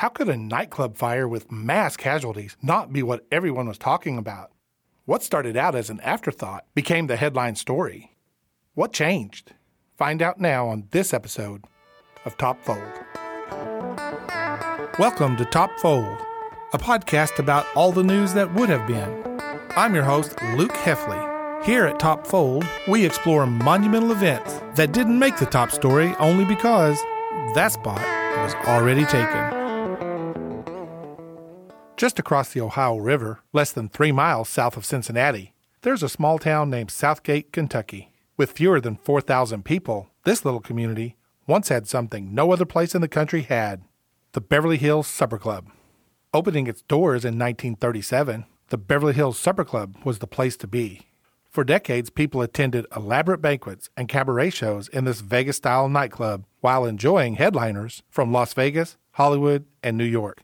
How could a nightclub fire with mass casualties not be what everyone was talking about? What started out as an afterthought became the headline story. What changed? Find out now on this episode of Top Fold. Welcome to Top Fold, a podcast about all the news that would have been. I'm your host, Luke Heffley. Here at Top Fold, we explore monumental events that didn't make the top story only because that spot was already taken. Just across the Ohio River, less than three miles south of Cincinnati, there's a small town named Southgate, Kentucky. With fewer than 4,000 people, this little community once had something no other place in the country had the Beverly Hills Supper Club. Opening its doors in 1937, the Beverly Hills Supper Club was the place to be. For decades, people attended elaborate banquets and cabaret shows in this Vegas style nightclub while enjoying headliners from Las Vegas, Hollywood, and New York.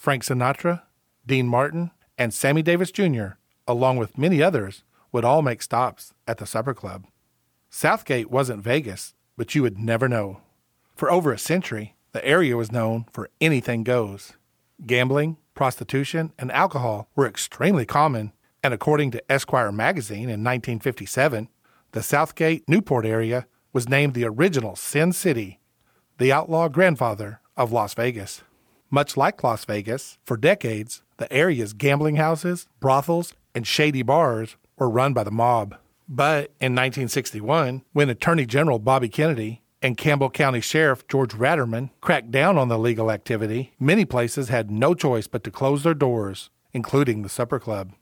Frank Sinatra, Dean Martin, and Sammy Davis Jr., along with many others, would all make stops at the supper club. Southgate wasn't Vegas, but you would never know. For over a century, the area was known for anything goes. Gambling, prostitution, and alcohol were extremely common, and according to Esquire magazine in 1957, the Southgate Newport area was named the original Sin City, the outlaw grandfather of Las Vegas. Much like Las Vegas, for decades, the area's gambling houses, brothels, and shady bars were run by the mob. But in 1961, when Attorney General Bobby Kennedy and Campbell County Sheriff George Ratterman cracked down on the legal activity, many places had no choice but to close their doors, including the Supper Club.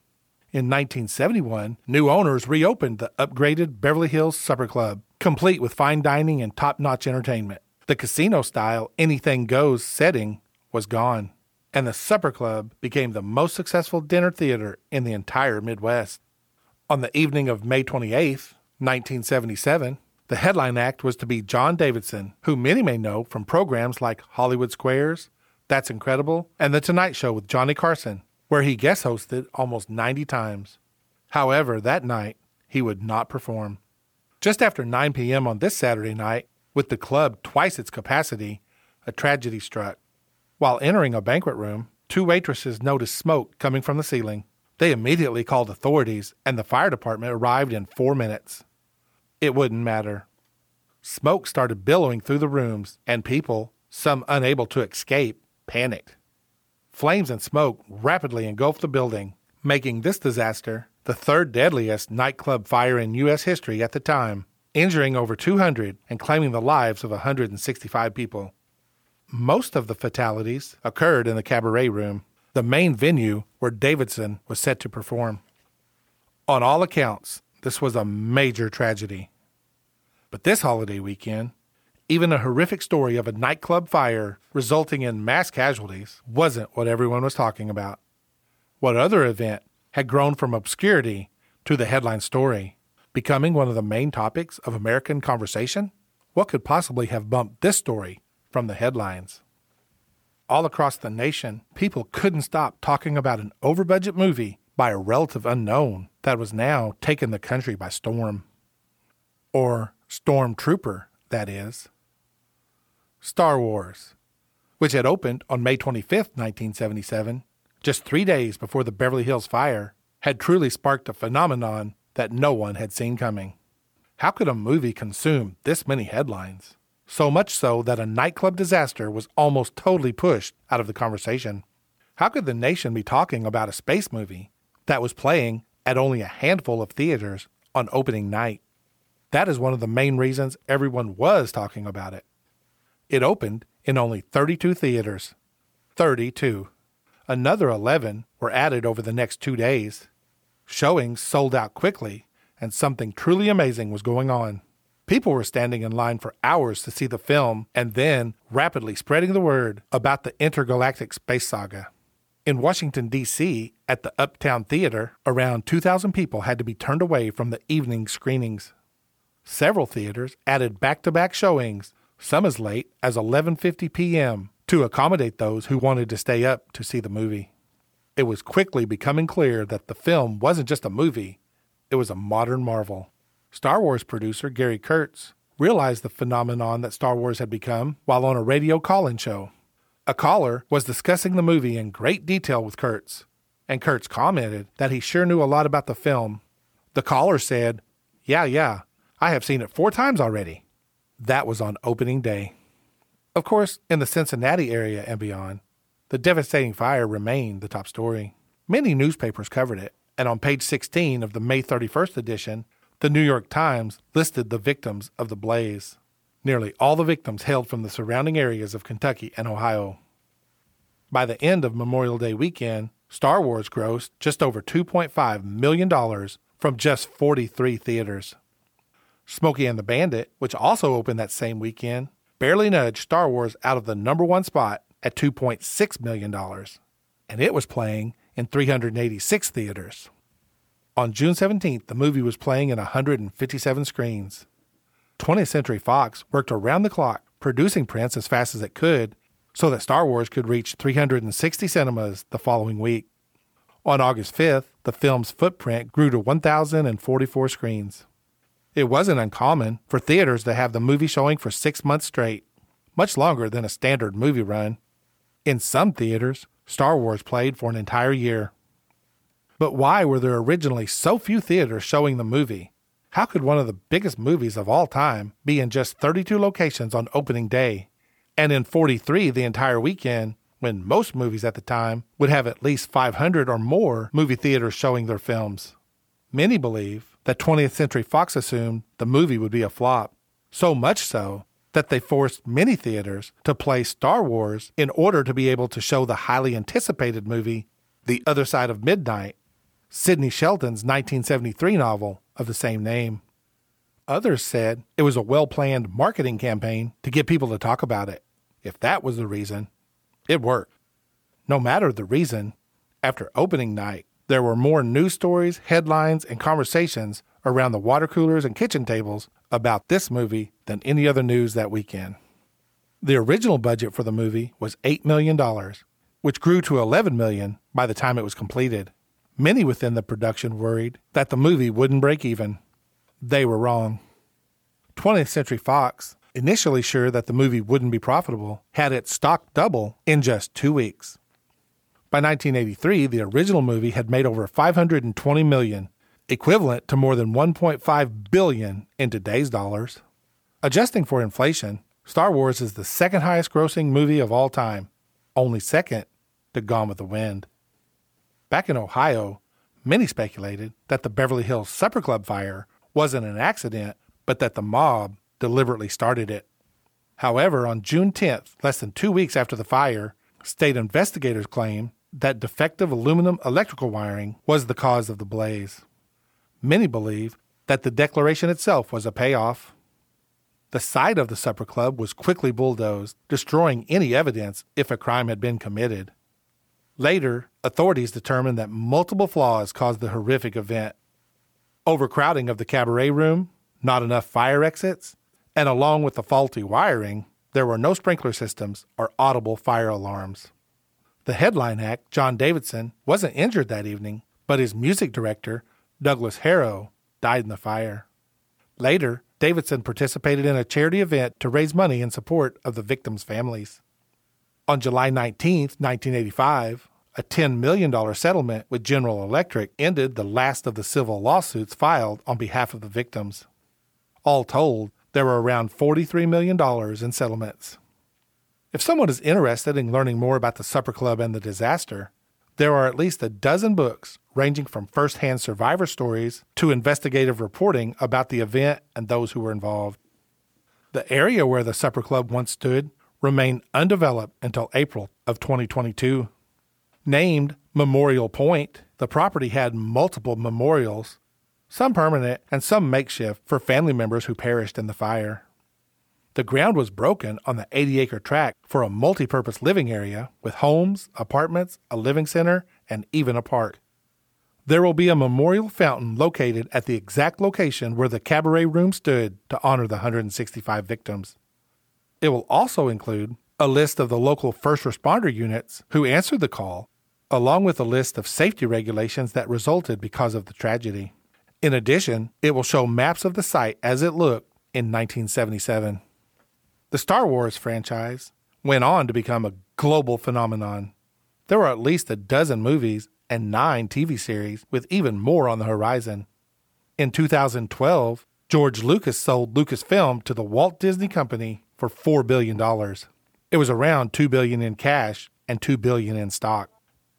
In 1971, new owners reopened the upgraded Beverly Hills Supper Club, complete with fine dining and top notch entertainment. The casino style anything goes setting was gone, and the Supper Club became the most successful dinner theater in the entire Midwest. On the evening of May 28, 1977, the headline act was to be John Davidson, who many may know from programs like Hollywood Squares, That's Incredible, and The Tonight Show with Johnny Carson, where he guest hosted almost 90 times. However, that night, he would not perform. Just after 9 p.m. on this Saturday night, with the club twice its capacity, a tragedy struck. While entering a banquet room, two waitresses noticed smoke coming from the ceiling. They immediately called authorities, and the fire department arrived in four minutes it wouldn't matter. Smoke started billowing through the rooms, and people, some unable to escape, panicked. Flames and smoke rapidly engulfed the building, making this disaster the third deadliest nightclub fire in U.S. history at the time, injuring over 200 and claiming the lives of 165 people. Most of the fatalities occurred in the cabaret room, the main venue where Davidson was set to perform. On all accounts, this was a major tragedy. But this holiday weekend, even a horrific story of a nightclub fire resulting in mass casualties wasn't what everyone was talking about. What other event had grown from obscurity to the headline story, becoming one of the main topics of American conversation? What could possibly have bumped this story from the headlines? All across the nation, people couldn't stop talking about an over budget movie by a relative unknown that was now taking the country by storm. Or Stormtrooper, that is. Star Wars, which had opened on May 25, 1977, just three days before the Beverly Hills fire, had truly sparked a phenomenon that no one had seen coming. How could a movie consume this many headlines? So much so that a nightclub disaster was almost totally pushed out of the conversation. How could the nation be talking about a space movie that was playing at only a handful of theaters on opening night. That is one of the main reasons everyone was talking about it. It opened in only 32 theaters. 32. Another 11 were added over the next two days. Showings sold out quickly, and something truly amazing was going on. People were standing in line for hours to see the film and then rapidly spreading the word about the intergalactic space saga. In Washington, D.C., at the Uptown Theater, around 2,000 people had to be turned away from the evening screenings. Several theaters added back-to-back showings, some as late as 11:50 p.m., to accommodate those who wanted to stay up to see the movie. It was quickly becoming clear that the film wasn't just a movie, it was a modern marvel. Star Wars producer Gary Kurtz realized the phenomenon that Star Wars had become while on a radio call-in show. A caller was discussing the movie in great detail with Kurtz, and Kurtz commented that he sure knew a lot about the film. The caller said, Yeah, yeah, I have seen it four times already. That was on opening day. Of course, in the Cincinnati area and beyond, the devastating fire remained the top story. Many newspapers covered it, and on page 16 of the May 31st edition, the New York Times listed the victims of the blaze. Nearly all the victims hailed from the surrounding areas of Kentucky and Ohio. By the end of Memorial Day weekend, Star Wars grossed just over $2.5 million from just 43 theaters. Smokey and the Bandit, which also opened that same weekend, barely nudged Star Wars out of the number one spot at $2.6 million, and it was playing in 386 theaters. On June 17th, the movie was playing in 157 screens. 20th Century Fox worked around the clock producing prints as fast as it could so that Star Wars could reach 360 cinemas the following week. On August 5th, the film's footprint grew to 1,044 screens. It wasn't uncommon for theaters to have the movie showing for six months straight, much longer than a standard movie run. In some theaters, Star Wars played for an entire year. But why were there originally so few theaters showing the movie? How could one of the biggest movies of all time be in just 32 locations on opening day, and in 43 the entire weekend, when most movies at the time would have at least 500 or more movie theaters showing their films? Many believe that 20th Century Fox assumed the movie would be a flop, so much so that they forced many theaters to play Star Wars in order to be able to show the highly anticipated movie The Other Side of Midnight, Sidney Sheldon's 1973 novel of the same name. Others said it was a well planned marketing campaign to get people to talk about it. If that was the reason, it worked. No matter the reason, after opening night, there were more news stories, headlines, and conversations around the water coolers and kitchen tables about this movie than any other news that weekend. The original budget for the movie was $8 million, which grew to 11 million by the time it was completed. Many within the production worried that the movie wouldn't break even. They were wrong. 20th Century Fox, initially sure that the movie wouldn't be profitable, had its stock double in just two weeks. By 1983, the original movie had made over 520 million, equivalent to more than 1.5 billion in today's dollars. Adjusting for inflation, Star Wars is the second highest grossing movie of all time, only second to Gone with the Wind. Back in Ohio, many speculated that the Beverly Hills Supper Club fire wasn't an accident, but that the mob deliberately started it. However, on June 10th, less than two weeks after the fire, state investigators claimed that defective aluminum electrical wiring was the cause of the blaze. Many believe that the declaration itself was a payoff. The site of the supper club was quickly bulldozed, destroying any evidence if a crime had been committed. Later, authorities determined that multiple flaws caused the horrific event overcrowding of the cabaret room, not enough fire exits, and along with the faulty wiring, there were no sprinkler systems or audible fire alarms. The headline act, John Davidson, wasn't injured that evening, but his music director, Douglas Herro, died in the fire. Later, Davidson participated in a charity event to raise money in support of the victims' families. On July 19, 1985, a $10 million settlement with General Electric ended the last of the civil lawsuits filed on behalf of the victims. All told, there were around $43 million in settlements. If someone is interested in learning more about the Supper Club and the disaster, there are at least a dozen books ranging from first hand survivor stories to investigative reporting about the event and those who were involved. The area where the Supper Club once stood remained undeveloped until April of 2022. Named Memorial Point, the property had multiple memorials, some permanent and some makeshift for family members who perished in the fire. The ground was broken on the 80 acre tract for a multi purpose living area with homes, apartments, a living center, and even a park. There will be a memorial fountain located at the exact location where the cabaret room stood to honor the 165 victims. It will also include a list of the local first responder units who answered the call, along with a list of safety regulations that resulted because of the tragedy. In addition, it will show maps of the site as it looked in 1977. The Star Wars franchise went on to become a global phenomenon. There were at least a dozen movies and nine TV series, with even more on the horizon. In 2012, George Lucas sold Lucasfilm to the Walt Disney Company for $4 billion. It was around 2 billion in cash and 2 billion in stock.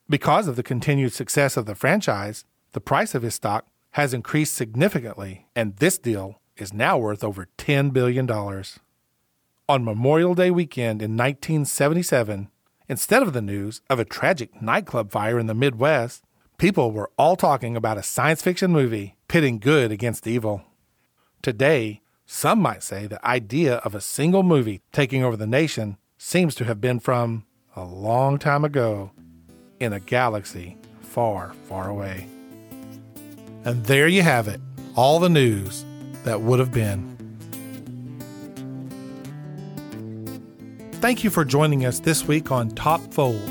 Because of the continued success of the franchise, the price of his stock has increased significantly, and this deal is now worth over $10 billion. On Memorial Day weekend in 1977, instead of the news of a tragic nightclub fire in the Midwest, people were all talking about a science fiction movie pitting good against evil. Today, some might say the idea of a single movie taking over the nation seems to have been from a long time ago in a galaxy far, far away. And there you have it all the news that would have been. Thank you for joining us this week on Top Fold.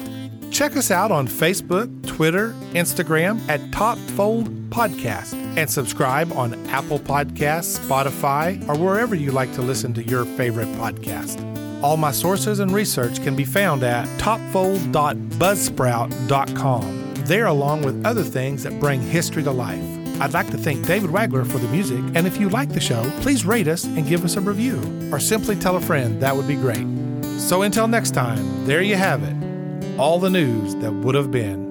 Check us out on Facebook, Twitter, Instagram at Top Fold Podcast, and subscribe on Apple Podcasts, Spotify, or wherever you like to listen to your favorite podcast. All my sources and research can be found at topfold.buzzsprout.com. There, along with other things that bring history to life. I'd like to thank David Wagler for the music, and if you like the show, please rate us and give us a review, or simply tell a friend. That would be great. So until next time, there you have it all the news that would have been.